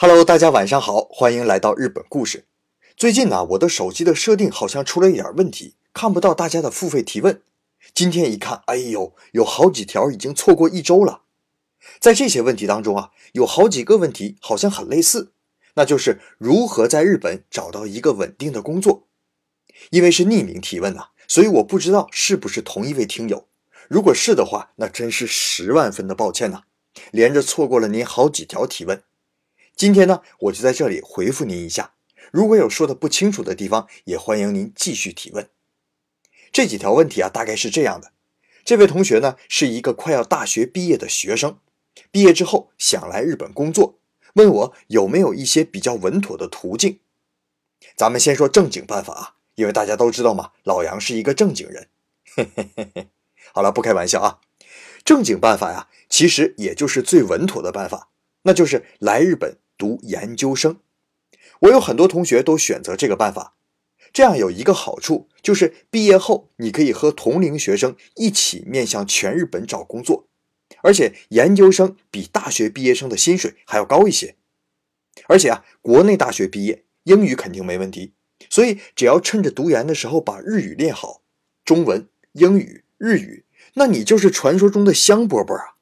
Hello，大家晚上好，欢迎来到日本故事。最近呢，我的手机的设定好像出了一点问题，看不到大家的付费提问。今天一看，哎呦，有好几条已经错过一周了。在这些问题当中啊，有好几个问题好像很类似，那就是如何在日本找到一个稳定的工作。因为是匿名提问呐，所以我不知道是不是同一位听友。如果是的话，那真是十万分的抱歉呐，连着错过了您好几条提问。今天呢，我就在这里回复您一下。如果有说的不清楚的地方，也欢迎您继续提问。这几条问题啊，大概是这样的：这位同学呢，是一个快要大学毕业的学生，毕业之后想来日本工作，问我有没有一些比较稳妥的途径。咱们先说正经办法啊，因为大家都知道嘛，老杨是一个正经人。嘿嘿嘿嘿。好了，不开玩笑啊，正经办法呀，其实也就是最稳妥的办法，那就是来日本读研究生。我有很多同学都选择这个办法，这样有一个好处，就是毕业后你可以和同龄学生一起面向全日本找工作，而且研究生比大学毕业生的薪水还要高一些。而且啊，国内大学毕业英语肯定没问题，所以只要趁着读研的时候把日语练好，中文、英语。日语，那你就是传说中的香饽饽啊！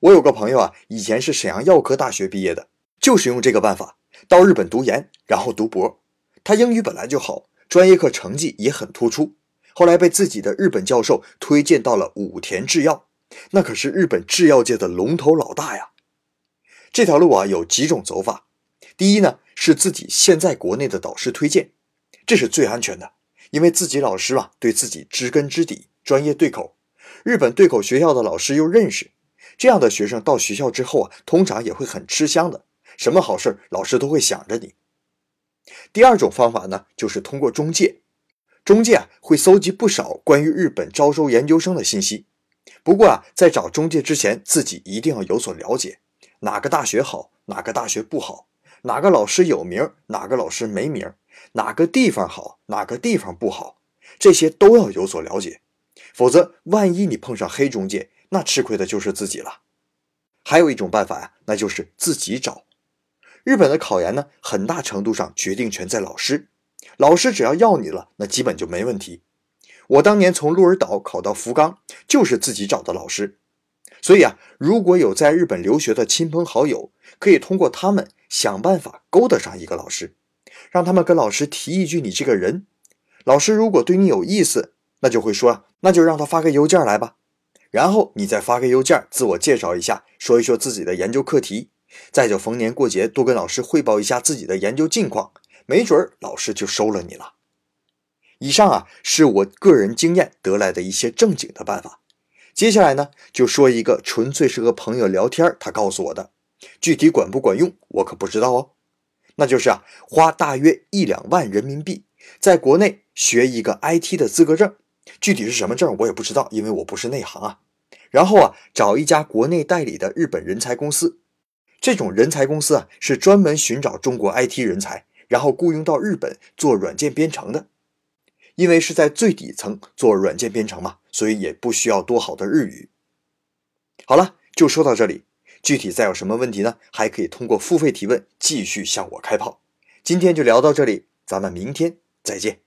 我有个朋友啊，以前是沈阳药科大学毕业的，就是用这个办法到日本读研，然后读博。他英语本来就好，专业课成绩也很突出，后来被自己的日本教授推荐到了武田制药，那可是日本制药界的龙头老大呀。这条路啊，有几种走法。第一呢，是自己现在国内的导师推荐，这是最安全的，因为自己老师啊，对自己知根知底。专业对口，日本对口学校的老师又认识，这样的学生到学校之后啊，通常也会很吃香的。什么好事老师都会想着你。第二种方法呢，就是通过中介，中介啊会搜集不少关于日本招收研究生的信息。不过啊，在找中介之前，自己一定要有所了解，哪个大学好，哪个大学不好，哪个老师有名，哪个老师没名，哪个地方好，哪个地方不好，这些都要有所了解。否则，万一你碰上黑中介，那吃亏的就是自己了。还有一种办法呀，那就是自己找。日本的考研呢，很大程度上决定权在老师，老师只要要你了，那基本就没问题。我当年从鹿儿岛考到福冈，就是自己找的老师。所以啊，如果有在日本留学的亲朋好友，可以通过他们想办法勾搭上一个老师，让他们跟老师提一句你这个人。老师如果对你有意思，那就会说。那就让他发个邮件来吧，然后你再发个邮件，自我介绍一下，说一说自己的研究课题，再就逢年过节多跟老师汇报一下自己的研究近况，没准儿老师就收了你了。以上啊是我个人经验得来的一些正经的办法，接下来呢就说一个纯粹是和朋友聊天他告诉我的，具体管不管用我可不知道哦。那就是啊花大约一两万人民币，在国内学一个 IT 的资格证。具体是什么证我也不知道，因为我不是内行啊。然后啊，找一家国内代理的日本人才公司，这种人才公司啊是专门寻找中国 IT 人才，然后雇佣到日本做软件编程的。因为是在最底层做软件编程嘛，所以也不需要多好的日语。好了，就说到这里。具体再有什么问题呢？还可以通过付费提问继续向我开炮。今天就聊到这里，咱们明天再见。